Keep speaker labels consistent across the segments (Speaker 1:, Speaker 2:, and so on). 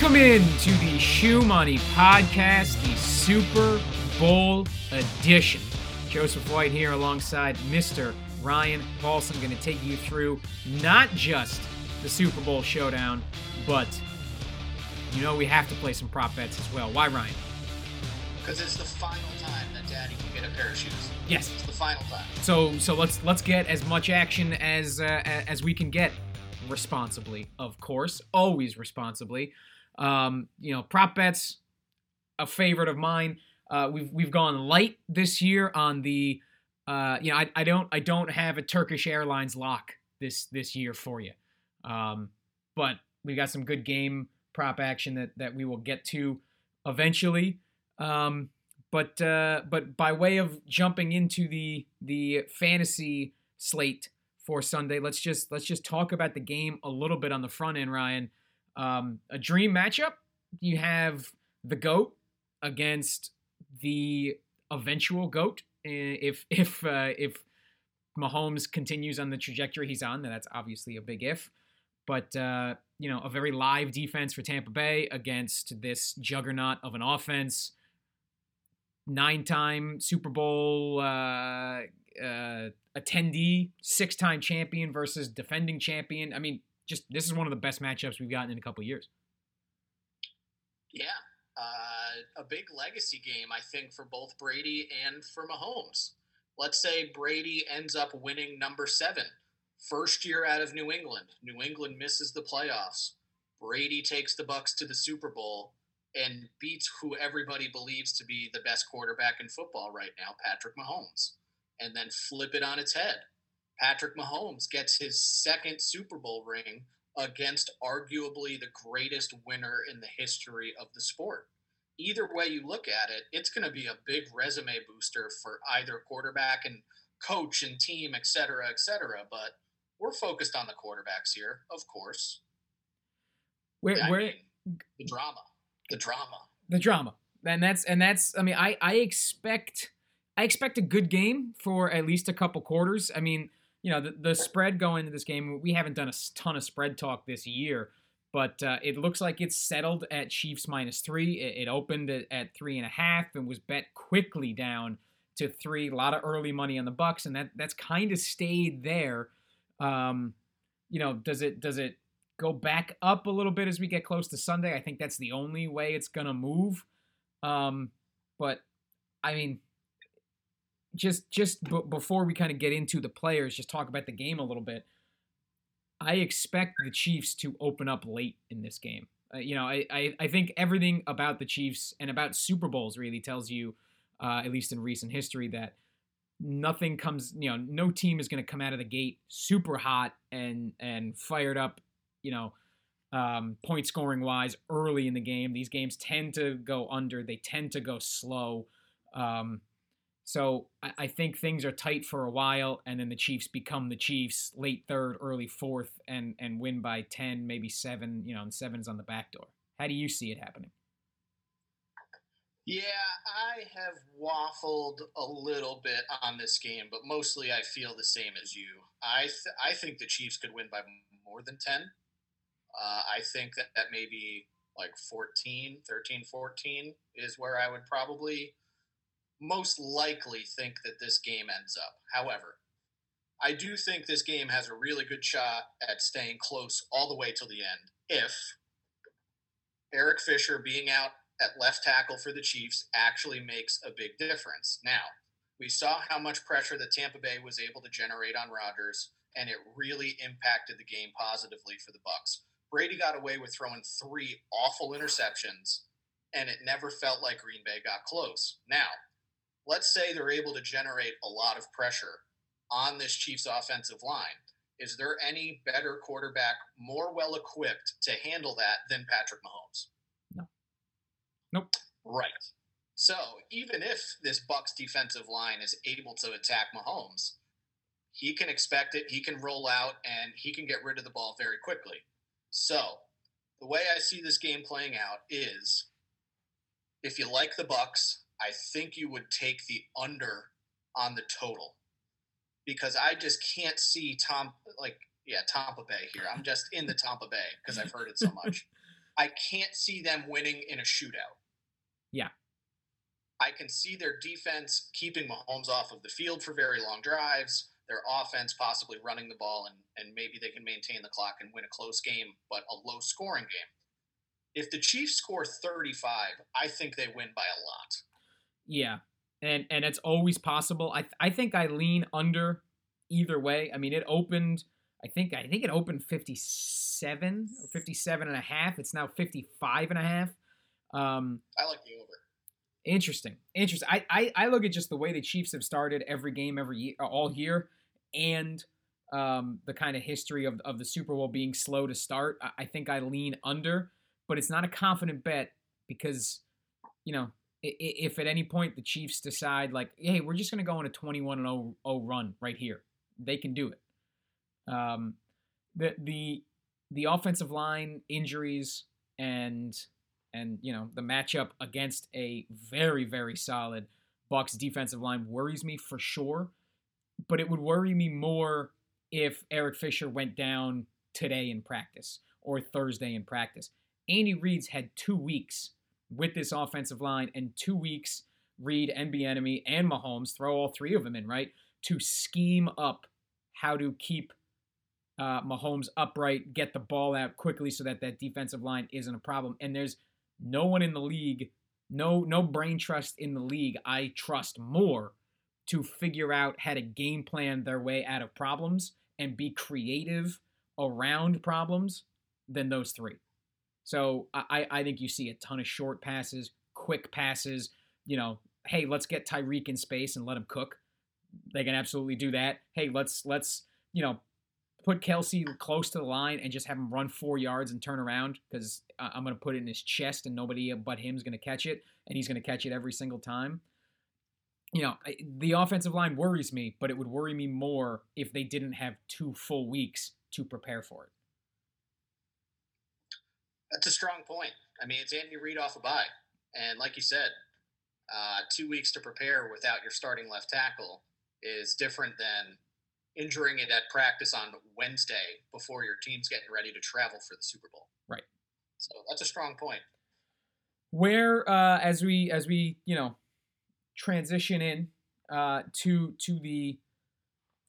Speaker 1: Welcome in to the Shoe Money Podcast, the Super Bowl edition. Joseph White here alongside Mr. Ryan Paulson, going to take you through not just the Super Bowl showdown, but you know we have to play some prop bets as well. Why, Ryan?
Speaker 2: Because it's the final time that Daddy can get a pair of shoes.
Speaker 1: Yes.
Speaker 2: It's the final time.
Speaker 1: So so let's let's get as much action as uh, as we can get responsibly, of course, always responsibly. Um, you know, prop bets, a favorite of mine. Uh, we've we've gone light this year on the. Uh, you know, I, I don't I don't have a Turkish Airlines lock this this year for you, um, but we got some good game prop action that that we will get to eventually. Um, but uh, but by way of jumping into the the fantasy slate for Sunday, let's just let's just talk about the game a little bit on the front end, Ryan. Um, a dream matchup. You have the goat against the eventual goat. If if uh, if Mahomes continues on the trajectory he's on, then that's obviously a big if. But uh, you know, a very live defense for Tampa Bay against this juggernaut of an offense. Nine-time Super Bowl uh, uh, attendee, six-time champion versus defending champion. I mean, just this is one of the best matchups we've gotten in a couple years.
Speaker 2: Yeah, uh, a big legacy game, I think, for both Brady and for Mahomes. Let's say Brady ends up winning number seven, first year out of New England. New England misses the playoffs. Brady takes the Bucks to the Super Bowl and beats who everybody believes to be the best quarterback in football right now, Patrick Mahomes. And then flip it on its head. Patrick Mahomes gets his second Super Bowl ring against arguably the greatest winner in the history of the sport. Either way you look at it, it's going to be a big resume booster for either quarterback and coach and team, et cetera, et cetera. But we're focused on the quarterbacks here, of course.
Speaker 1: Where,
Speaker 2: Yeah,
Speaker 1: where,
Speaker 2: mean, the drama, the drama.
Speaker 1: the drama and that's and that's i mean i i expect i expect a good game for at least a couple quarters i mean you know the, the spread going into this game we haven't done a ton of spread talk this year but uh, it looks like it's settled at chiefs minus three it, it opened at, at three and a half and was bet quickly down to three a lot of early money on the bucks and that that's kind of stayed there um you know does it does it go back up a little bit as we get close to Sunday. I think that's the only way it's gonna move. Um, but I mean, just just b- before we kind of get into the players, just talk about the game a little bit. I expect the Chiefs to open up late in this game. Uh, you know, I, I I think everything about the Chiefs and about Super Bowls really tells you, uh, at least in recent history, that nothing comes. You know, no team is going to come out of the gate super hot and and fired up you know, um, point scoring wise early in the game. These games tend to go under, they tend to go slow. Um, so I, I think things are tight for a while, and then the Chiefs become the Chiefs late third, early fourth, and and win by ten, maybe seven. You know, and seven's on the back door. How do you see it happening?
Speaker 2: Yeah, I have waffled a little bit on this game, but mostly I feel the same as you. I th- I think the Chiefs could win by more than 10. Uh, I think that, that maybe like 14, 13, 14 is where I would probably most likely think that this game ends up. However, I do think this game has a really good shot at staying close all the way till the end if Eric Fisher being out at left tackle for the Chiefs actually makes a big difference. Now, we saw how much pressure that Tampa Bay was able to generate on Rodgers, and it really impacted the game positively for the Bucks. Brady got away with throwing three awful interceptions, and it never felt like Green Bay got close. Now, let's say they're able to generate a lot of pressure on this Chiefs offensive line. Is there any better quarterback more well equipped to handle that than Patrick Mahomes?
Speaker 1: No. Nope.
Speaker 2: Right. So even if this Bucks defensive line is able to attack Mahomes, he can expect it, he can roll out, and he can get rid of the ball very quickly. So the way I see this game playing out is if you like the Bucks, I think you would take the under on the total because I just can't see Tom like yeah Tampa Bay here. I'm just in the Tampa Bay because I've heard it so much. I can't see them winning in a shootout.
Speaker 1: Yeah.
Speaker 2: I can see their defense keeping Mahomes off of the field for very long drives, their offense possibly running the ball, and, and maybe they can maintain the clock and win a close game, but a low scoring game. If the Chiefs score 35, I think they win by a lot.
Speaker 1: Yeah. And and it's always possible. I I think I lean under either way. I mean, it opened I think I think it opened 57 or 57 and a half. It's now 55 and a half. Um,
Speaker 2: I like the over.
Speaker 1: Interesting. Interesting. I, I, I look at just the way the Chiefs have started every game every year, all year, and um, the kind of history of, of the Super Bowl being slow to start. I, I think I lean under, but it's not a confident bet because, you know, if at any point the Chiefs decide like, hey, we're just going to go on a 21 and 0, 0 run right here, they can do it. Um, the the the offensive line injuries and and you know the matchup against a very very solid Bucks defensive line worries me for sure, but it would worry me more if Eric Fisher went down today in practice or Thursday in practice. Andy Reid's had two weeks with this offensive line and two weeks Reid and Bieniemy and Mahomes throw all three of them in right to scheme up how to keep uh, Mahomes upright, get the ball out quickly so that that defensive line isn't a problem. And there's no one in the league, no no brain trust in the league. I trust more to figure out how to game plan their way out of problems and be creative around problems than those three. So I, I think you see a ton of short passes, quick passes. You know, hey, let's get Tyreek in space and let him cook. They can absolutely do that. Hey, let's let's you know put Kelce close to the line and just have him run four yards and turn around because I'm going to put it in his chest and nobody but him is going to catch it, and he's going to catch it every single time. You know, the offensive line worries me, but it would worry me more if they didn't have two full weeks to prepare for it.
Speaker 2: That's a strong point. I mean, it's Andy Reid off a bye, and like you said, uh, two weeks to prepare without your starting left tackle is different than injuring it at practice on Wednesday before your team's getting ready to travel for the Super Bowl.
Speaker 1: Right.
Speaker 2: So that's a strong point.
Speaker 1: Where uh, as we as we you know transition in uh, to to the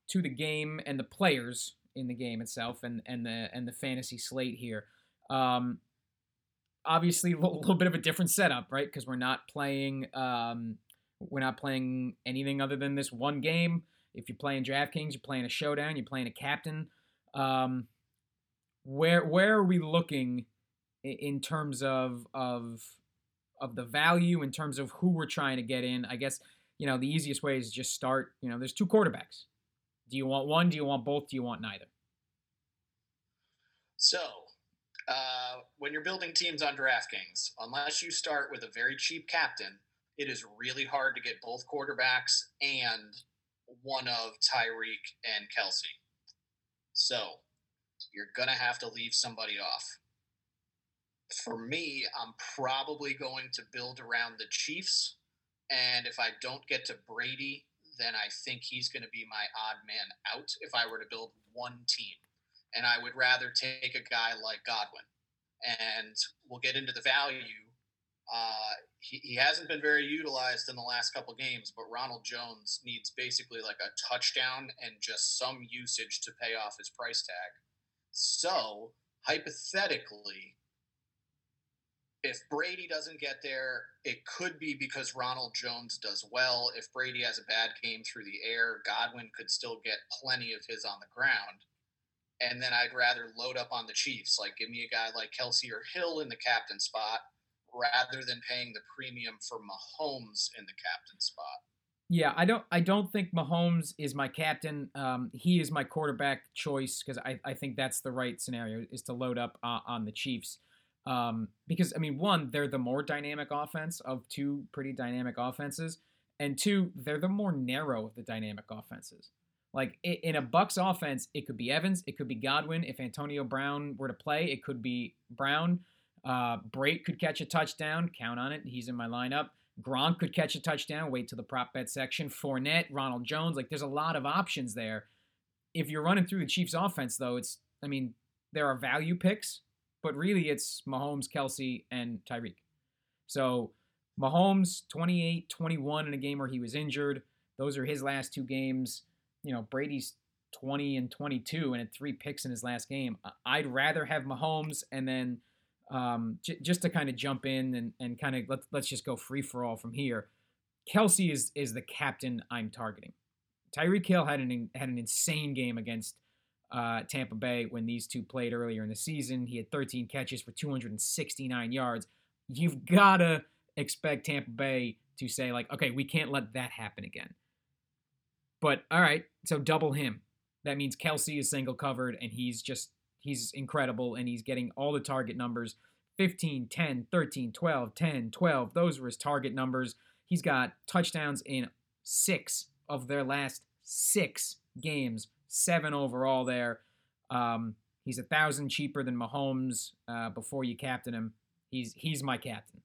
Speaker 1: to the game and the players in the game itself and and the and the fantasy slate here. Um, obviously, a little, bit of a different setup, right? Because we're not playing um, we're not playing anything other than this one game. If you're playing DraftKings, you're playing a showdown, you're playing a captain. Um, where where are we looking in terms of of of the value, in terms of who we're trying to get in? I guess you know the easiest way is just start. You know, there's two quarterbacks. Do you want one? Do you want both? Do you want neither?
Speaker 2: So, uh, when you're building teams on DraftKings, unless you start with a very cheap captain, it is really hard to get both quarterbacks and one of Tyreek and Kelce. So you're going to have to leave somebody off. For me, I'm probably going to build around the Chiefs. And if I don't get to Brady, then I think he's going to be my odd man out if I were to build one team. And I would rather take a guy like Godwin. And we'll get into the value uh, he, he hasn't been very utilized in the last couple games, but Ronald Jones needs basically like a touchdown and just some usage to pay off his price tag. So, hypothetically, if Brady doesn't get there, it could be because Ronald Jones does well. If Brady has a bad game through the air, Godwin could still get plenty of his on the ground. And then I'd rather load up on the Chiefs. Like, give me a guy like Kelce or Hill in the captain spot rather than paying the premium for Mahomes in the captain spot.
Speaker 1: Yeah, I don't. I don't think Mahomes is my captain. Um, he is my quarterback choice because I, I think that's the right scenario is to load up uh, on the Chiefs. Um, because I mean, one, they're the more dynamic offense of two pretty dynamic offenses, and two, they're the more narrow of the dynamic offenses. Like in a Bucks offense, it could be Evans, it could be Godwin. If Antonio Brown were to play, it could be Brown. Uh, Brate could catch a touchdown. Count on it. He's in my lineup. Gronk could catch a touchdown. Wait to the prop bet section. Fournette, Ronald Jones. Like there's a lot of options there. If you're running through the Chiefs offense, though, it's I mean there are value picks but really it's Mahomes, Kelce, and Tyreek. So Mahomes 28 21 in a game where he was injured. Those are his last two games. You know, Brady's 20 and 22 and had three picks in his last game. I'd rather have Mahomes and then um, j- just to kind of jump in and, and kind of let's, let's just go free for all from here. Kelce is is the captain I'm targeting. Tyreek Hill had an had an insane game against uh, Tampa Bay when these two played earlier in the season. He had 13 catches for 269 yards. You've gotta expect Tampa Bay to say like, okay, we can't let that happen again. But all right, so double him. That means Kelce is single covered and he's just he's incredible and he's getting all the target numbers 15, 10, 13, 12, 10, 12. Those were his target numbers. He's got touchdowns in six of their last six games, seven overall there. Um, he's a thousand cheaper than Mahomes uh, before you captain him. He's he's my captain.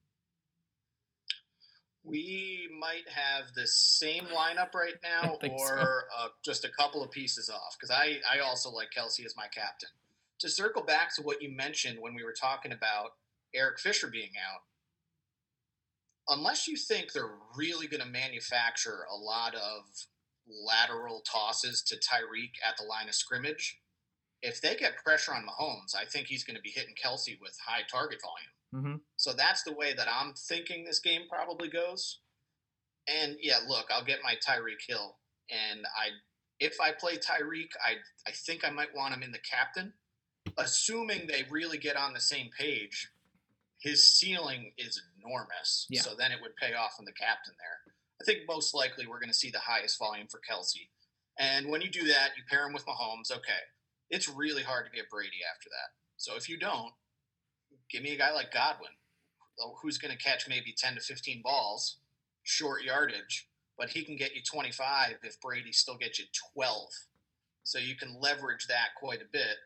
Speaker 2: We might have the same lineup right now, or
Speaker 1: so.
Speaker 2: uh, just a couple of pieces off. Because I, I also like Kelce as my captain. To circle back to what you mentioned when we were talking about Eric Fisher being out, unless you think they're really going to manufacture a lot of lateral tosses to Tyreek at the line of scrimmage, if they get pressure on Mahomes, I think he's going to be hitting Kelce with high target volume.
Speaker 1: Mm-hmm.
Speaker 2: So that's the way that I'm thinking this game probably goes. And yeah, look, I'll get my Tyreek Hill, and I, if I play Tyreek, I I think I might want him in the captain, assuming they really get on the same page. His ceiling is enormous,
Speaker 1: Yeah.
Speaker 2: so then it would pay off in the captain there. I think most likely we're going to see the highest volume for Kelce, and when you do that, you pair him with Mahomes. Okay, it's really hard to get Brady after that. So if you don't, give me a guy like Godwin, uh, who's going to catch maybe 10 to 15 balls, short yardage, but he can get you 25 if Brady still gets you 12. So you can leverage that quite a bit.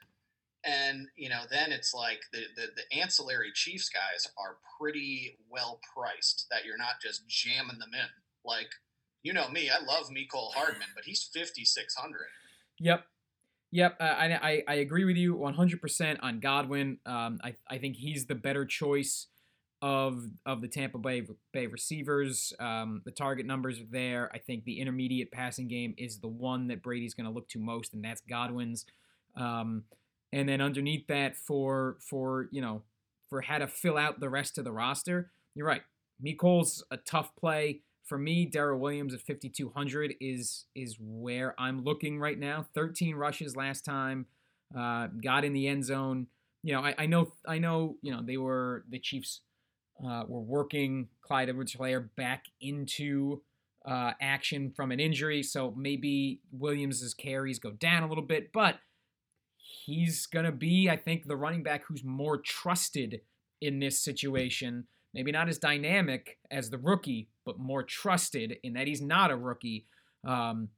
Speaker 2: And, you know, then it's like the, the, the ancillary Chiefs guys are pretty well priced that you're not just jamming them in. Like, you know me, I love Mecole Hardman, but he's 5,600.
Speaker 1: Yep. Yep, uh, I, I I agree with you 100% on Godwin. Um, I, I think he's the better choice of of the Tampa Bay Bay receivers. Um, the target numbers are there. I think the intermediate passing game is the one that Brady's going to look to most, and that's Godwin's. Um, and then underneath that, for for you know for how to fill out the rest of the roster, you're right. Mecole's a tough play for me, Darrel Williams at 5200 is is where I'm looking right now. 13 rushes last time, uh, got in the end zone. You know, I, I know I know you know they were the Chiefs uh, were working Clyde Edwards-Helaire back into uh, action from an injury, so maybe Williams's carries go down a little bit, but he's gonna be, I think, the running back who's more trusted in this situation. Maybe not as dynamic as the rookie, but more trusted in that he's not a rookie. Um,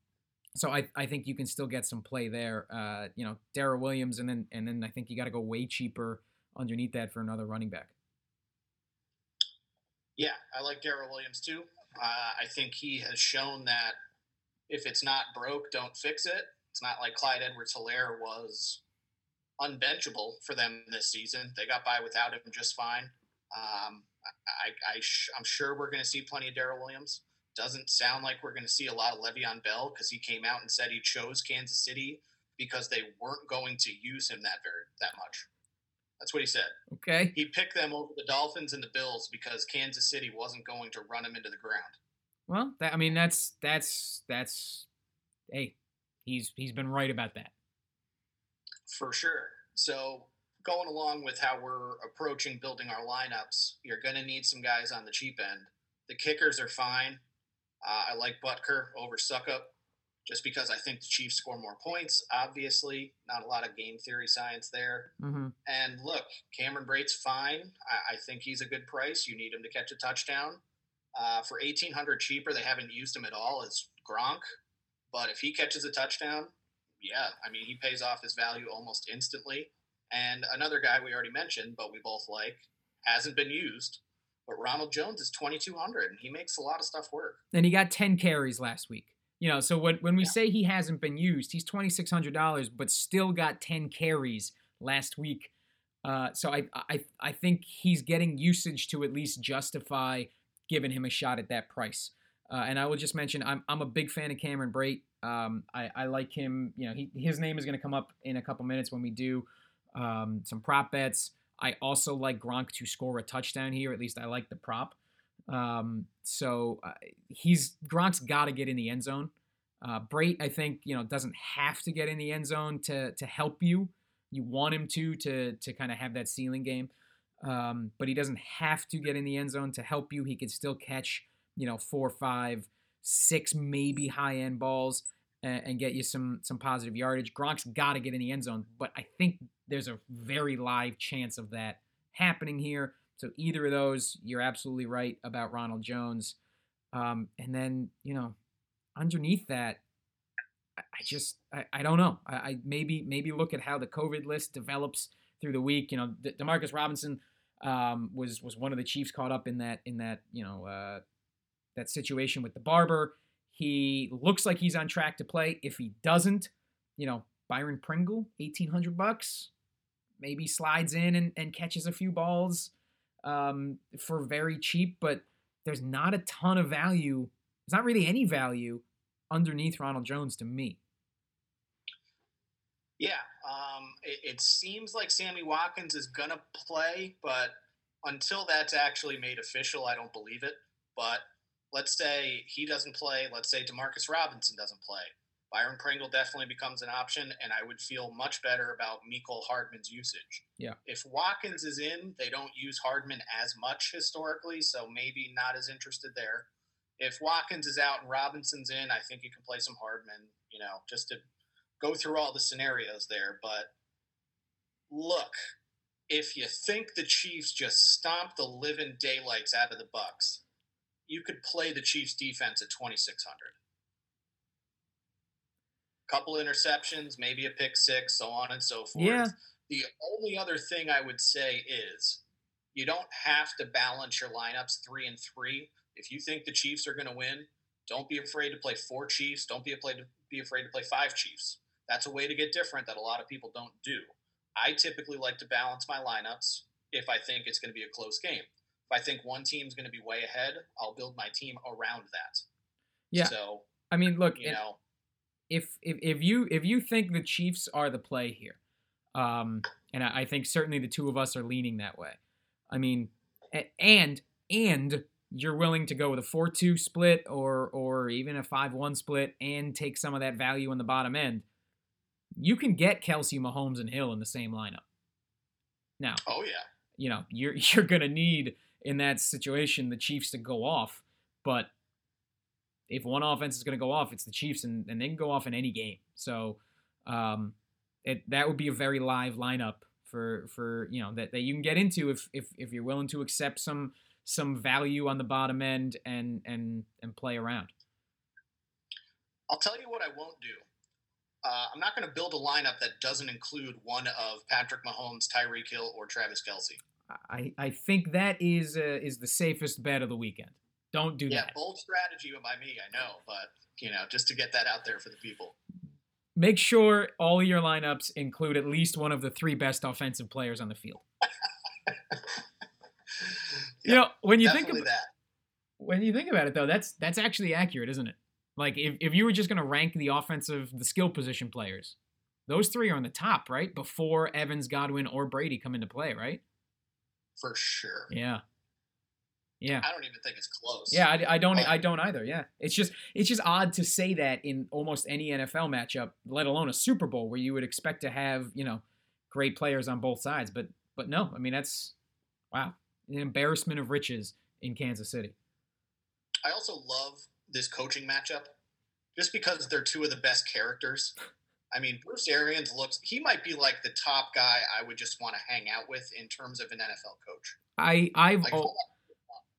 Speaker 1: so I, I think you can still get some play there. Uh, you know, Darrel Williams, and then and then I think you got to go way cheaper underneath that for another running back.
Speaker 2: Yeah, I like Darrel Williams too. Uh, I think he has shown that if it's not broke, don't fix it. It's not like Clyde Edwards Helaire was unbenchable for them this season. They got by without him just fine. Um, I, I sh- I'm sure we're going to see plenty of Darrel Williams. Doesn't sound like we're going to see a lot of Le'Veon Bell because he came out and said he chose Kansas City because they weren't going to use him that very that much. That's what he said.
Speaker 1: Okay.
Speaker 2: He picked them over the Dolphins and the Bills because Kansas City wasn't going to run him into the ground.
Speaker 1: Well, that, I mean that's that's that's hey, he's he's been right about that.
Speaker 2: For sure. So going along with how we're approaching building our lineups, you're going to need some guys on the cheap end. The kickers are fine. Uh, I like Butker over Succop just because I think the Chiefs score more points. Obviously, not a lot of game theory science there.
Speaker 1: Mm-hmm.
Speaker 2: And look, Cameron Brate's fine. I, I think he's a good price. You need him to catch a touchdown. Uh, for eighteen hundred cheaper, they haven't used him at all. Is Gronk, but if he catches a touchdown, yeah, I mean he pays off his value almost instantly. And another guy we already mentioned, but we both like, hasn't been used. But Ronald Jones is twenty two hundred, and he makes a lot of stuff work.
Speaker 1: And he got ten carries last week. You know, so when when we
Speaker 2: Yeah.
Speaker 1: say he hasn't been used, he's twenty six hundred dollars, but still got ten carries last week. Uh, so I, I I think he's getting usage to at least justify giving him a shot at that price. Uh, and I will just mention I'm, I'm a big fan of Cameron Brate. Um, I, I like him. You know, he, his name is going to come up in a couple minutes when we do um, some prop bets. I also like Gronk to score a touchdown here. At least I like the prop. Um, so uh, he's Gronk's got to get in the end zone. Uh, Brate, I think, you know, doesn't have to get in the end zone to to help you. You want him to to to kind of have that ceiling game, um, but he doesn't have to get in the end zone to help you. He can still catch, you know, four, five, six, maybe high end balls and, and get you some some positive yardage. Gronk's got to get in the end zone, but I think there's a very live chance of that happening here. So either of those, you're absolutely right about Ronald Jones. Um, and then you know, underneath that, I, I just I, I don't know. I, I, maybe maybe look at how the COVID list develops through the week. You know, De- Demarcus Robinson um, was was one of the Chiefs caught up in that in that you know uh, that situation with the barber. He looks like he's on track to play. If he doesn't, you know, Byron Pringle, eighteen hundred bucks, maybe slides in and, and catches a few balls um, for very cheap, but there's not a ton of value. There's not really any value underneath Ronald Jones to me.
Speaker 2: Yeah, um, it, it, seems like Sammy Watkins is gonna play, but until that's actually made official, I don't believe it. But let's say he doesn't play. Let's say Demarcus Robinson doesn't play. Byron Pringle definitely becomes an option, and I would feel much better about Mecole Hardman's usage.
Speaker 1: Yeah.
Speaker 2: If Watkins is in, they don't use Hardman as much historically, so maybe not as interested there. If Watkins is out and Robinson's in, I think you can play some Hardman, you know, just to go through all the scenarios there. But look, if you think the Chiefs just stomp the living daylights out of the Bucks, you could play the Chiefs defense at 2600 couple interceptions, maybe a pick six, so on and so forth.
Speaker 1: Yeah.
Speaker 2: The only other thing I would say is you don't have to balance your lineups three and three. If you think the Chiefs are going to win, don't be afraid to play four Chiefs. Don't be afraid to be afraid to play five Chiefs. That's a way to get different that a lot of people don't do. I typically like to balance my lineups if I think it's going to be a close game. If I think one team's going to be way ahead, I'll build my team around that.
Speaker 1: Yeah.
Speaker 2: So
Speaker 1: I mean, look,
Speaker 2: you know,
Speaker 1: if if if you if you think the Chiefs are the play here, um, and I, I think certainly the two of us are leaning that way. I mean, and and you're willing to go with a four-two split or or even a five-one split and take some of that value in the bottom end. You can get Kelce, Mahomes, and Hill in the same lineup. Now,
Speaker 2: oh yeah,
Speaker 1: you know you're you're gonna need in that situation the Chiefs to go off, but if one offense is going to go off, it's the Chiefs, and, and they can go off in any game. So um, it, that would be a very live lineup for for you know that, that you can get into if, if if you're willing to accept some some value on the bottom end and and and play around.
Speaker 2: I'll tell you what I won't do. Uh, I'm not going to build a lineup that doesn't include one of Patrick Mahomes, Tyreek Hill, or Travis Kelce.
Speaker 1: I, I think that is uh, is the safest bet of the weekend. Don't do
Speaker 2: yeah,
Speaker 1: that.
Speaker 2: Yeah, bold strategy by me, I know, but you know, just to get that out there for the people.
Speaker 1: Make sure all your lineups include at least one of the three best offensive players on the field. you know, when you think about
Speaker 2: that.
Speaker 1: when you think about it though, that's that's actually accurate, isn't it? Like if, if you were just gonna rank the offensive the skill position players, those three are on the top, right? Before Evans, Godwin, or Brady come into play, right?
Speaker 2: For sure.
Speaker 1: Yeah. Yeah.
Speaker 2: I don't even think it's close.
Speaker 1: Yeah, I, I don't. But, I don't either. Yeah, it's just it's just odd to say that in almost any NFL matchup, let alone a Super Bowl, where you would expect to have you know great players on both sides. But but no, I mean that's wow, an embarrassment of riches in Kansas City.
Speaker 2: I also love this coaching matchup, just because they're two of the best characters. I mean, Bruce Arians looks, he might be like the top guy I would just want to hang out with in terms of an NFL coach.
Speaker 1: I, I've, like,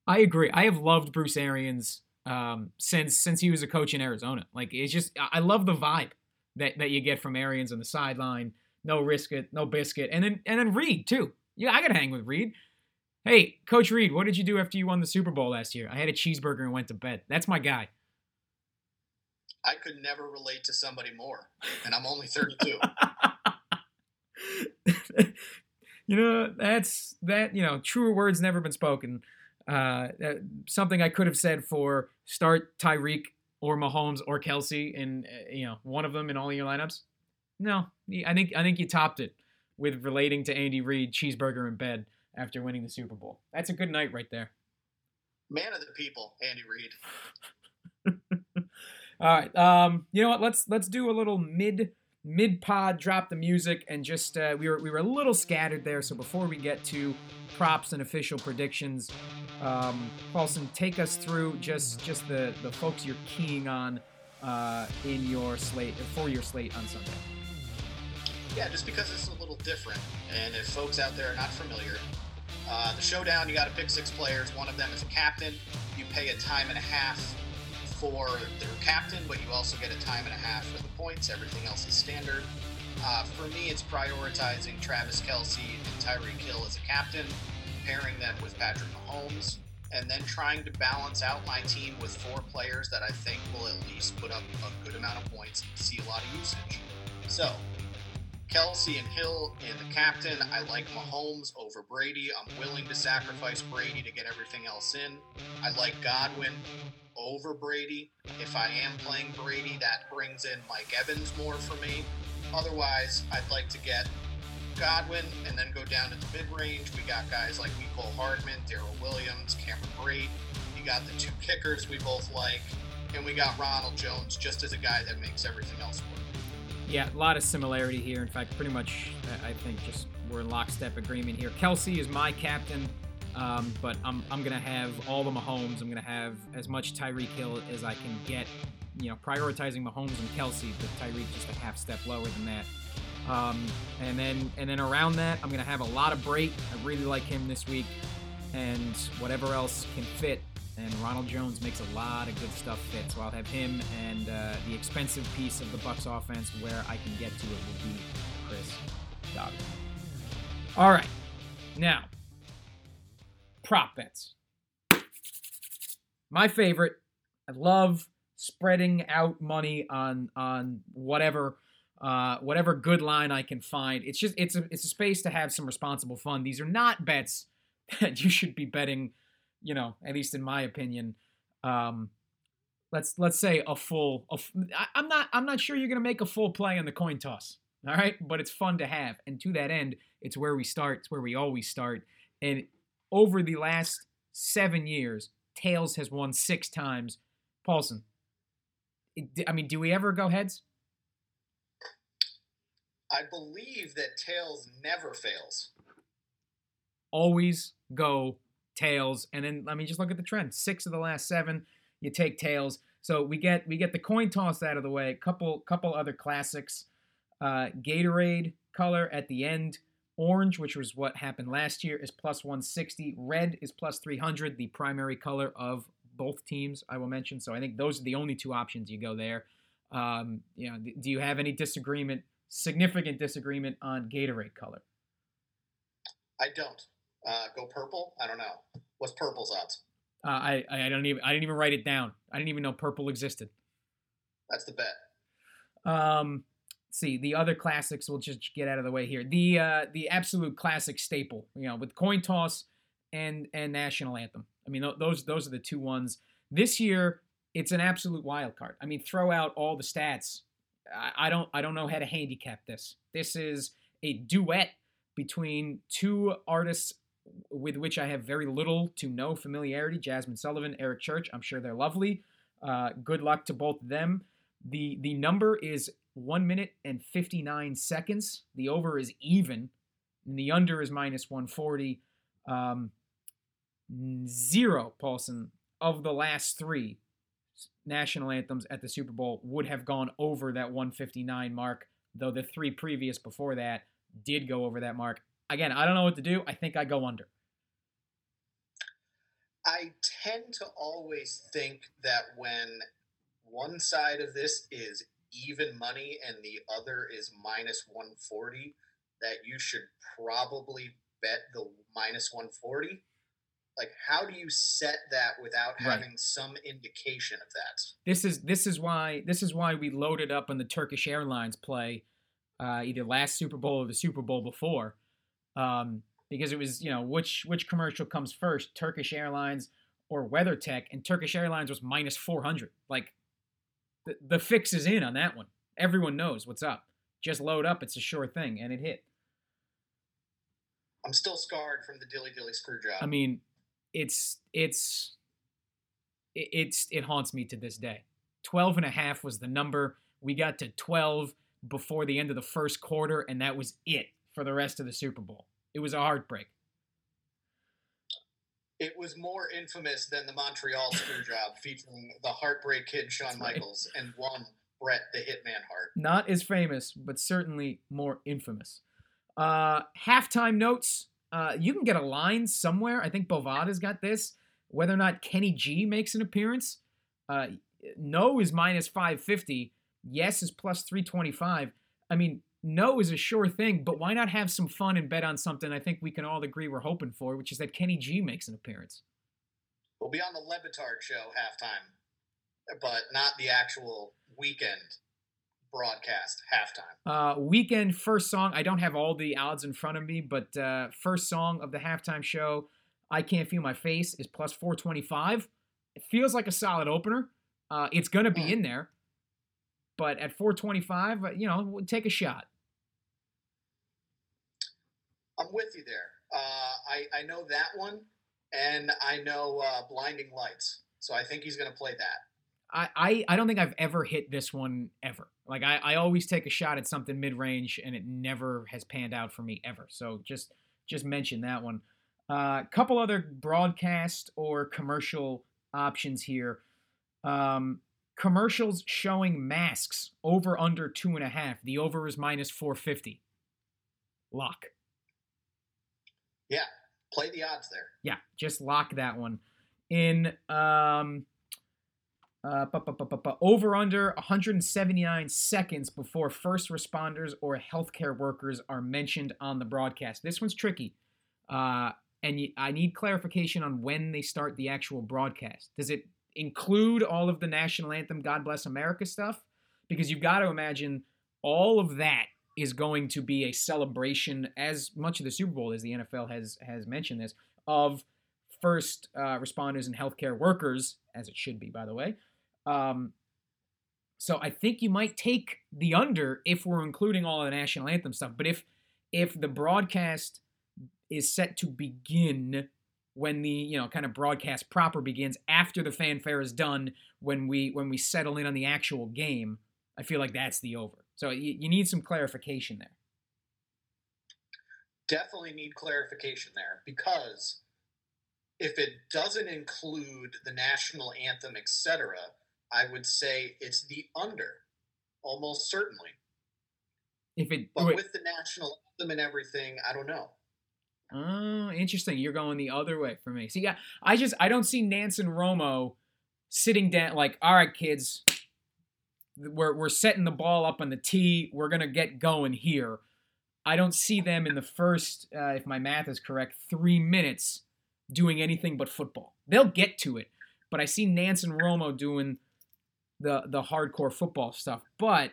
Speaker 1: I agree. I have loved Bruce Arians um, since since he was a coach in Arizona. Like it's just I love the vibe that, that you get from Arians on the sideline. No risk it, no biscuit, and then and then Reid too. Yeah, I gotta hang with Reid. Hey, Coach Reid, what did you do after you won the Super Bowl last year? I had a cheeseburger and went to bed. That's my guy.
Speaker 2: I could never relate to somebody more, and I'm only 32.
Speaker 1: you know, that's that. You know, truer words never been spoken. Uh, uh, something I could have said for start Tyreek or Mahomes or Kelce, in uh, you know one of them in all your lineups. No, I think I think you topped it with relating to Andy Reid cheeseburger in bed after winning the Super Bowl. That's a good night right there.
Speaker 2: Man of the people, Andy Reid.
Speaker 1: All right. Um, you know what? Let's let's do a little mid mid pod. Drop the music and just uh, we were we were a little scattered there. So before we get to props and official predictions, um, Paulson, take us through just just the the folks you're keying on uh, in your slate for your slate on Sunday.
Speaker 2: Yeah, just because it's a little different, and if folks out there are not familiar, uh, the showdown you got to pick six players. One of them is a captain. You pay a time and a half for their captain, but you also get a time and a half for the points. Everything else is standard. Uh, for me, it's prioritizing Travis Kelce and Tyreek Hill as a captain, pairing them with Patrick Mahomes, and then trying to balance out my team with four players that I think will at least put up a good amount of points and see a lot of usage. So, Kelce and Hill and the captain. I like Mahomes over Brady. I'm willing to sacrifice Brady to get everything else in. I like Godwin over Brady. If I am playing Brady, that brings in Mike Evans more for me. Otherwise, I'd like to get Godwin and then go down to the mid range. We got guys like Mecole Hardman, Darrel Williams, Cameron Brate. You got the two kickers we both like. And we got Ronald Jones just as a guy that makes everything else work.
Speaker 1: Yeah, a lot of similarity here. In fact, pretty much, I think just we're in lockstep agreement here. Kelce is my captain. Um, but I'm, I'm going to have all the Mahomes. I'm going to have as much Tyreek Hill as I can get. You know, prioritizing Mahomes and Kelce, but Tyreek just a half step lower than that. Um, and then and then around that, I'm going to have a lot of Brate. I really like him this week, and whatever else can fit. And Ronald Jones makes a lot of good stuff fit. So I'll have him and uh, the expensive piece of the Bucks offense where I can get to it will be Chris Godwin. All right, now prop bets. My favorite. I love spreading out money on on whatever uh, whatever good line I can find. It's just it's a it's a space to have some responsible fun. These are not bets that you should be betting. You know, at least in my opinion. Um, let's let's say a full. A, I'm not I'm not sure you're gonna make a full play on the coin toss. All right, but it's fun to have, and to that end, it's where we start. It's where we always start, and over the last seven years, Tails has won six times. Paulson, I mean, do we ever go heads?
Speaker 2: I believe that Tails never fails.
Speaker 1: Always go Tails, and then I mean, just look at the trend. Six of the last seven, you take Tails. So we get we get the coin toss out of the way. Couple couple other classics. Uh, Gatorade color at the end. Orange, which was what happened last year, is plus 160. Red is plus 300, the primary color of both teams, I will mention. So I think those are the only two options you go there. Um, you know, do you have any disagreement, significant disagreement on Gatorade color?
Speaker 2: I don't. Uh, go purple? I don't know. What's purple's odds?
Speaker 1: Uh, I I don't even I didn't even write it down. I didn't even know purple existed.
Speaker 2: That's the bet.
Speaker 1: Um, see the other classics we'll just get out of the way here. The uh the absolute classic staple you know with coin toss and and national anthem. I mean those those are the two ones. This year it's an absolute wild card. I mean throw out all the stats. I, I don't i don't know how to handicap this. This is a duet between two artists with which i have very little to no familiarity jazmine sullivan eric church. I'm sure they're lovely. Uh, good luck to both of them. The the number is one minute and 59 seconds. The over is even, and the under is minus 140. Um, zero, Paulson, of the last three national anthems at the Super Bowl would have gone over that 159 mark, though the three previous before that did go over that mark. Again, I don't know what to do. I think I go under.
Speaker 2: I tend to always think that when one side of this is even money and the other is minus 140, that you should probably bet the minus 140? Like, how do you set that without having some indication of that?
Speaker 1: This is this is why this is why we loaded up on the Turkish Airlines play, uh, either last Super Bowl or the Super Bowl before. um, because it was you know which which commercial comes first, Turkish Airlines or WeatherTech, and Turkish Airlines was minus 400. Like the the fix is in on that one. Everyone knows what's up. Just load up; it's a sure thing, and it hit.
Speaker 2: I'm still scarred from the dilly dilly screw job.
Speaker 1: I mean, it's it's it's it haunts me to this day. 12 and a half was the number. We got to 12 before the end of the first quarter and that was it for the rest of the Super Bowl. It was a heartbreak.
Speaker 2: It was more infamous than the Montreal screw job featuring the heartbreak kid Shawn
Speaker 1: That's right.
Speaker 2: Michaels and one Bret the Hitman Hart.
Speaker 1: Not as famous, but certainly more infamous. Uh halftime notes. Uh you can get a line somewhere. I think Bovada's got this. Whether or not Kenny G makes an appearance. Uh no is minus 550. Yes is plus 325. I mean, no is a sure thing, but why not have some fun and bet on something I think we can all agree we're hoping for, which is that Kenny G makes an appearance.
Speaker 2: We'll be on the Le Batard show halftime, but not the actual weekend broadcast halftime.
Speaker 1: Uh, Weeknd first song. I don't have all the odds in front of me, but uh, first song of the halftime show, "I Can't Feel My Face," is plus four twenty five. It feels like a solid opener. Uh, it's gonna be
Speaker 2: Mm.
Speaker 1: in there, but at four twenty five, you know, take a shot.
Speaker 2: I'm with you there. Uh, I, I know that one, and I know uh, Blinding Lights. So I think he's going to play that.
Speaker 1: I, I, don't think I've ever hit this one ever. Like I, I always take a shot at something mid range and it never has panned out for me ever. So just just mention that one. A uh, couple other broadcast or commercial options here. Um, commercials showing masks over under two and a half. The over is minus four fifty. Lock.
Speaker 2: Yeah, play the odds there.
Speaker 1: Yeah, just lock that one. In um uh, bu- bu- bu- over under 179 seconds before first responders or healthcare workers are mentioned on the broadcast. This one's tricky, uh, and I need clarification on when they start the actual broadcast. Does it include all of the national anthem, "God Bless America" stuff? Because you've got to imagine all of that is going to be a celebration, as much of the Super Bowl as the NFL has has mentioned this of first uh, responders and healthcare workers, as it should be, by the way. Um, so I think you might take the under if we're including all the national anthem stuff. But if if the broadcast is set to begin when the you know kind of broadcast proper begins after the fanfare is done when we when we settle in on the actual game, I feel like that's the over. So you, you need some clarification there.
Speaker 2: Definitely need clarification there because if it doesn't include the national anthem, etc., I would say it's the under, almost certainly.
Speaker 1: If it
Speaker 2: But
Speaker 1: wait,
Speaker 2: with the national anthem and everything, I don't know.
Speaker 1: Oh, interesting. You're going the other way for me. See, yeah, I just I don't see Nance and Romo sitting down like, all right, kids, we're we're setting the ball up on the tee. We're gonna get going here. I don't see them in the first, uh, if my math is correct, three minutes doing anything but football. They'll get to it, but I see Nance and Romo doing the the hardcore football stuff. But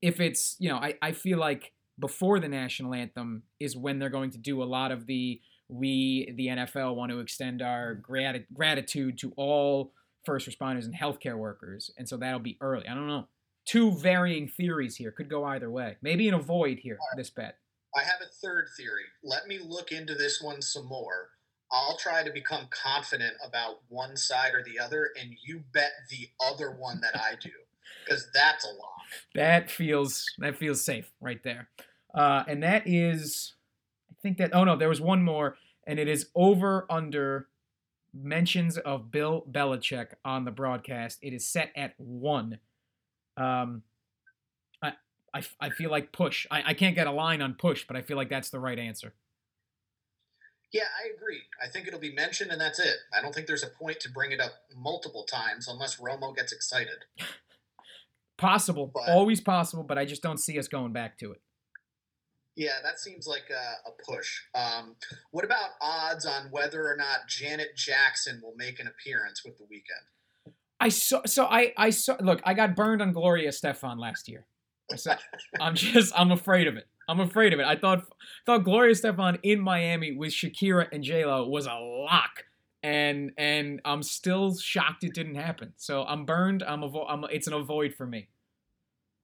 Speaker 1: if it's you know, I, I feel like before the national anthem is when they're going to do a lot of the we the NFL want to extend our grati- gratitude to all first responders and healthcare workers, and so that'll be early. I don't know. Two varying theories here could go either way. Maybe an avoid here. This bet.
Speaker 2: I have a third theory. Let me look into this one some more. I'll try to become confident about one side or the other, and you bet the other one that I do, because that's a lock.
Speaker 1: That feels that feels safe right there. Uh, and that is, I think that. Oh no, there was one more, and it is over under mentions of Bill Belichick on the broadcast. It is set at one. Um, I I, I feel like push. I, I can't get a line on push, but I feel like that's the right answer.
Speaker 2: Yeah, I agree. I think it'll be mentioned, and that's it. I don't think there's a point to bring it up multiple times unless Romo gets excited.
Speaker 1: Possible,
Speaker 2: But-
Speaker 1: always possible, but I just don't see us going back to it.
Speaker 2: Yeah, that seems like a, a push. Um, what about odds on whether or not Janet Jackson will make an appearance with the Weeknd?
Speaker 1: I saw. So I I saw. Look, I got burned on Gloria Estefan last year. I I'm just. I'm afraid of it. I'm afraid of it. I thought thought Gloria Estefan in Miami with Shakira and J Lo was a lock, and and I'm still shocked it didn't happen. So I'm burned. I'm, avo- I'm it's an avoid for me.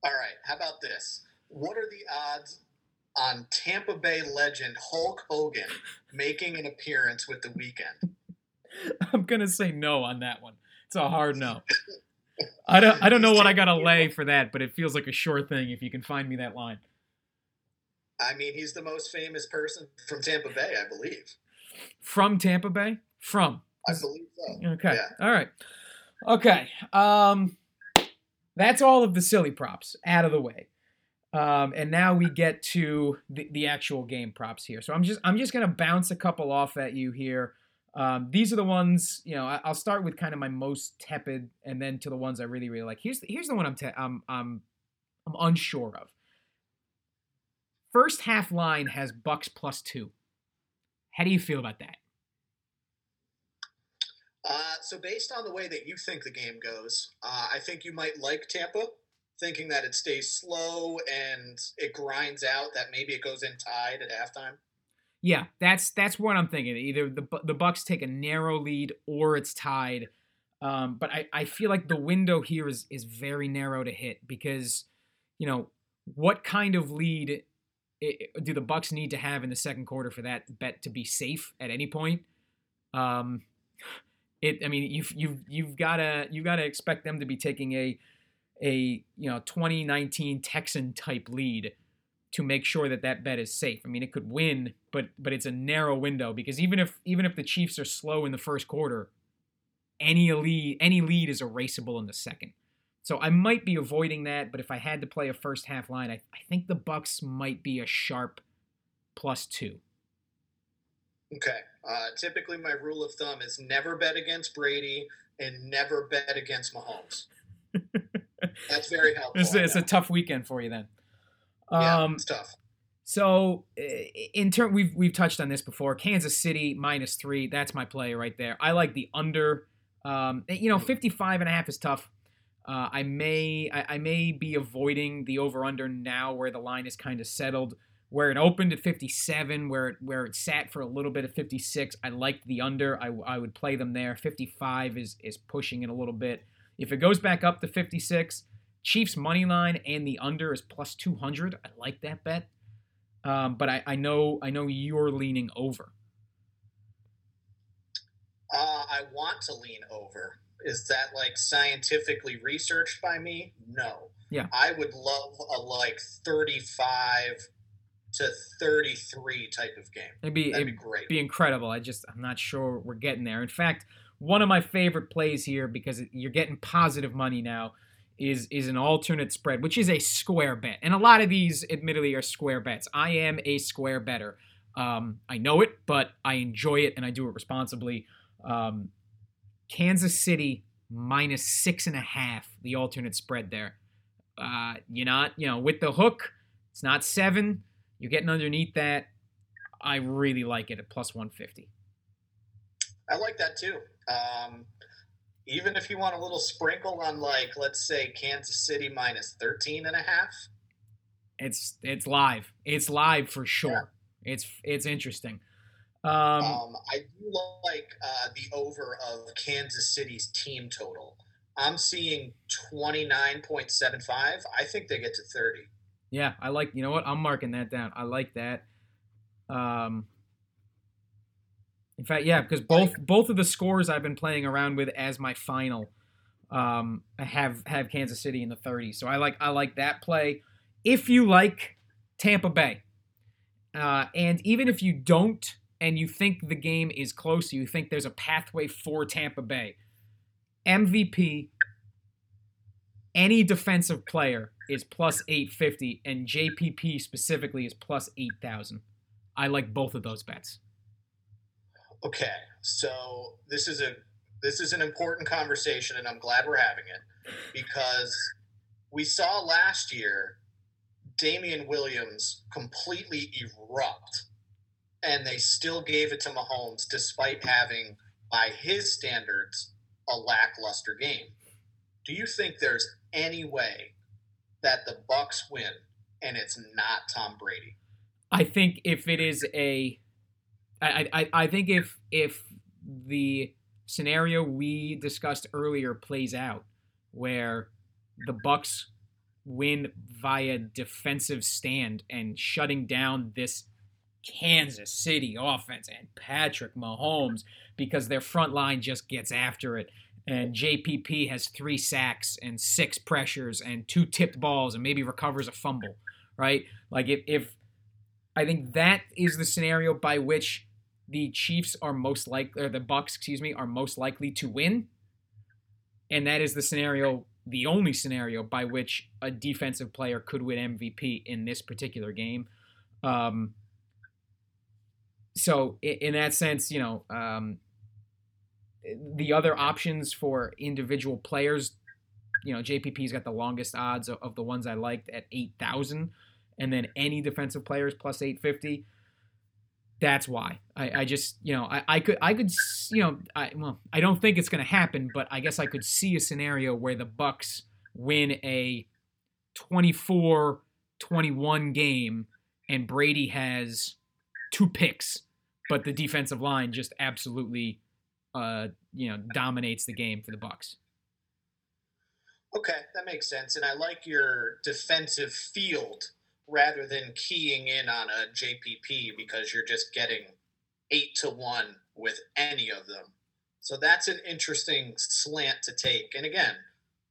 Speaker 2: All right. How about this? What are the odds on Tampa Bay legend Hulk Hogan making an appearance with the Weeknd?
Speaker 1: I'm gonna say no on that one. It's a hard no. I don't I don't know what I gotta lay for that, but it feels like a sure thing if you can find me that line.
Speaker 2: I mean, he's the most famous person from Tampa Bay, I believe.
Speaker 1: From Tampa Bay? From.
Speaker 2: I believe so.
Speaker 1: Okay.
Speaker 2: Yeah.
Speaker 1: All right. Okay. Um that's all of the silly props out of the way. Um, and now we get to the, the actual game props here. So I'm just I'm just gonna bounce a couple off at you here. Um, these are the ones you know. I, will start with kind of my most tepid, and then to the ones I really really like. Here's the, here's the one I'm te- I'm I'm I'm unsure of. First half line has Bucks plus two. How do you feel about that?
Speaker 2: Uh, so based on the way that you think the game goes, uh, I think you might like Tampa, thinking that it stays slow and it grinds out. That maybe it goes in tied at halftime.
Speaker 1: Yeah, that's that's what I'm thinking. Either the the Bucks take a narrow lead or it's tied. Um, but I, I feel like the window here is is very narrow to hit because, you know, what kind of lead do the Bucks need to have in the second quarter for that bet to be safe at any point? Um, it I mean you've you've you've gotta you've gotta expect them to be taking a a you know 2019 Texan type lead to make sure that that bet is safe. I mean, it could win, but but it's a narrow window because even if even if the Chiefs are slow in the first quarter, any lead any lead is erasable in the second. So I might be avoiding that, but if I had to play a first half line, I, I think the Bucks might be a sharp plus two.
Speaker 2: Okay. Uh, typically, my rule of thumb is never bet against Brady and never bet against Mahomes. That's very helpful.
Speaker 1: It's, it's a tough weekend for you then.
Speaker 2: Yeah, um, it's tough.
Speaker 1: So, in turn, we've we've touched on this before. Kansas City minus three. That's my play right there. I like the under. Um, you know, 55 and a half is tough. Uh, I may I, I, may be avoiding the over under now, where the line is kind of settled. Where it opened at 57, where it where it sat for a little bit at 56. I liked the under. I, I would play them there. 55 is is pushing it a little bit. If it goes back up to 56, Chiefs money line and the under is plus 200. I like that bet. Um, but I, I know I know you're leaning over.
Speaker 2: Uh, I want to lean over. Is that like scientifically researched by me? No.
Speaker 1: Yeah.
Speaker 2: I would love a like 35 to 33 type of game.
Speaker 1: It'd be,
Speaker 2: That'd
Speaker 1: it'd
Speaker 2: be great.
Speaker 1: Be incredible. I just I'm not sure we're getting there. In fact, one of my favorite plays here because you're getting positive money now is is an alternate spread, which is a square bet. And a lot of these, admittedly, are square bets. I am a square better. Um, I know it, but I enjoy it and I do it responsibly. Um, Kansas City minus six and a half, the alternate spread there. Uh, you're not, you know, with the hook, it's not seven. You're getting underneath that. I really like it at plus 150.
Speaker 2: I like that too. Um, even if you want a little sprinkle on like let's say Kansas City minus 13 and a half
Speaker 1: it's it's live it's live for sure yeah. it's it's interesting um,
Speaker 2: um, I do like uh, the over of Kansas City's team total. I'm seeing 29.75. I think they get to 30.
Speaker 1: Yeah, I like. You know what? I'm marking that down. I like that. Um, in fact, yeah, because both both of the scores I've been playing around with as my final um, have have Kansas City in the 30s. So I like I like that play. If you like Tampa Bay, uh, and even if you don't, and you think the game is close, you think there's a pathway for Tampa Bay, MVP, any defensive player is plus 850, and JPP specifically is plus 8,000. I like both of those bets.
Speaker 2: Okay, so this is a this is an important conversation, and I'm glad we're having it because we saw last year Damien Williams completely erupt, and they still gave it to Mahomes despite having, by his standards, a lackluster game. Do you think there's any way that the Bucks win and it's not Tom Brady.
Speaker 1: I think if it is a, I, I, I think if if the scenario we discussed earlier plays out, where the Bucks win via defensive stand and shutting down this Kansas City offense and Patrick Mahomes because their front line just gets after it. And JPP has three sacks and six pressures and two tipped balls and maybe recovers a fumble, right? Like if, if I think that is the scenario by which the Chiefs are most likely, or the Bucks, excuse me, are most likely to win. And that is the scenario, the only scenario by which a defensive player could win MVP in this particular game. Um, so in, that sense, you know, um, the other options for individual players, you know, JPP's got the longest odds of, the ones I liked at eight thousand, and then any defensive players plus eight fifty. That's why I, I just you know I, I could I could you know I well I don't think it's going to happen, but I guess I could see a scenario where the Bucks win a 24-21 game and Brady has two picks but the defensive line just absolutely, uh, you know, dominates the game for the Bucks.
Speaker 2: Okay, that makes sense, and I like your defensive field rather than keying in on a JPP because you're just getting eight to one with any of them. So that's an interesting slant to take. And again,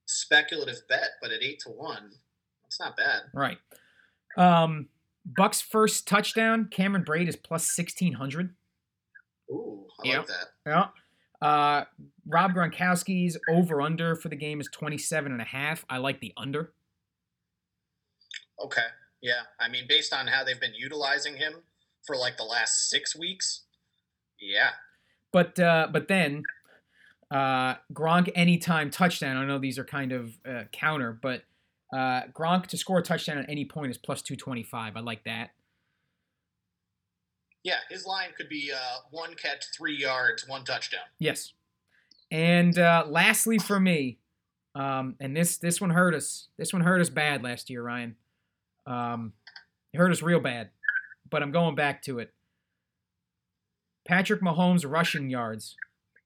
Speaker 2: speculative bet, but at eight to one, it's not bad.
Speaker 1: Right. Um, Bucs first touchdown. Cameron Brate is plus sixteen hundred.
Speaker 2: Ooh, I yep. like that.
Speaker 1: Yeah. Uh, Rob Gronkowski's over under for the game is 27 and a half. I like the under.
Speaker 2: Okay. Yeah. I mean, based on how they've been utilizing him for like the last six weeks. Yeah.
Speaker 1: But uh, but then uh, Gronk anytime touchdown. I know these are kind of uh, counter, but uh, Gronk to score a touchdown at any point is plus 225. I like that.
Speaker 2: Yeah, his line could be uh, one catch, three yards, one touchdown.
Speaker 1: Yes. And uh, lastly, for me, um, and this this one hurt us. This one hurt us bad last year, Ryan. Um, it hurt us real bad. But I'm going back to it. Patrick Mahomes rushing yards,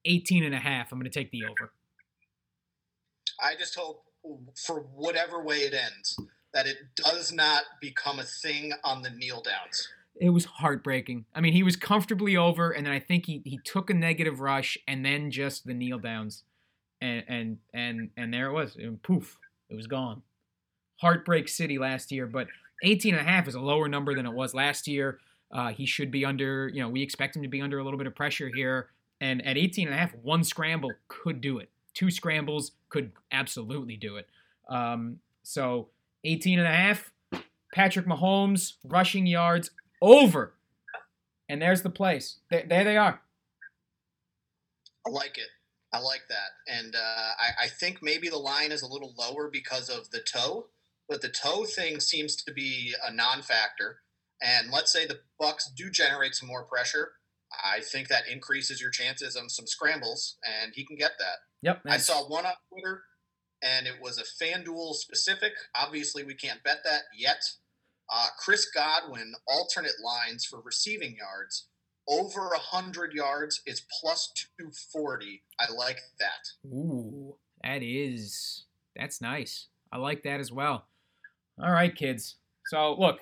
Speaker 1: 18 and a half. I'm going to take the over.
Speaker 2: I just hope for whatever way it ends, that it does not become a thing on the kneel downs.
Speaker 1: It was heartbreaking. I mean, he was comfortably over, and then I think he, he took a negative rush, and then just the kneel downs, and and and and there it was. And poof, it was gone. Heartbreak City last year, but 18 and a half is a lower number than it was last year. Uh, he should be under, you know, we expect him to be under a little bit of pressure here. And at 18 and a half, one scramble could do it two scrambles could absolutely do it. Um, so 18 and a half, Patrick Mahomes, rushing yards over. And there's the place. There, there they are.
Speaker 2: I like it. I like that. And uh, I, I think maybe the line is a little lower because of the toe, but the toe thing seems to be a non factor. And let's say the Bucks do generate some more pressure. I think that increases your chances of some scrambles, and he can get that.
Speaker 1: Yep.
Speaker 2: I saw one on Twitter, and it was a FanDuel specific. Obviously, we can't bet that yet. Uh, Chris Godwin alternate lines for receiving yards over 100 yards is plus 240. I like that.
Speaker 1: Ooh, that is that's nice. I like that as well. All right, kids. So look,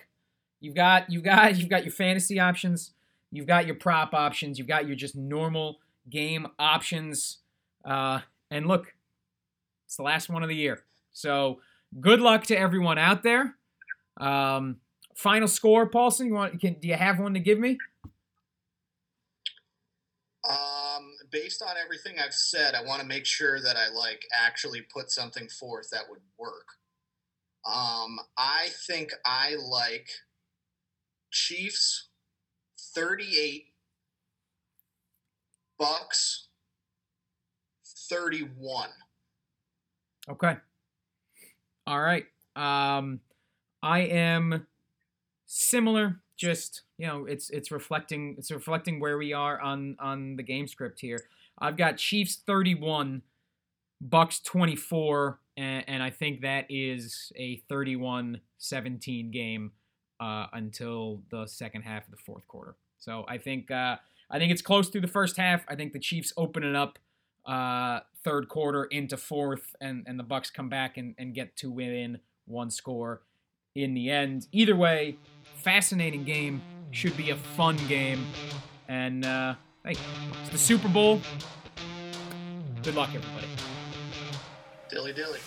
Speaker 1: you've got you've got you've got your fantasy options, you've got your prop options, you've got your just normal game options. Uh, and look, it's the last one of the year. So good luck to everyone out there. Um, final score, Paulson. You want? Can, do you have one to give me?
Speaker 2: Um, based on everything I've said, I want to make sure that I like actually put something forth that would work. Um, I think I like Chiefs 38, Bucks 31.
Speaker 1: Okay. All right. Um, I am similar. Just you know, it's it's reflecting it's reflecting where we are on on the game script here. I've got Chiefs 31, Bucks 24, and, and I think that is a 31-17 game uh, until the second half of the fourth quarter. So I think uh, I think it's close through the first half. I think the Chiefs open it up uh, third quarter into fourth, and, and the Bucks come back and, and get to within one score in the end. Either way, fascinating game. Should be a fun game. And uh, hey, it's the Super Bowl. Good luck, everybody.
Speaker 2: Dilly dilly.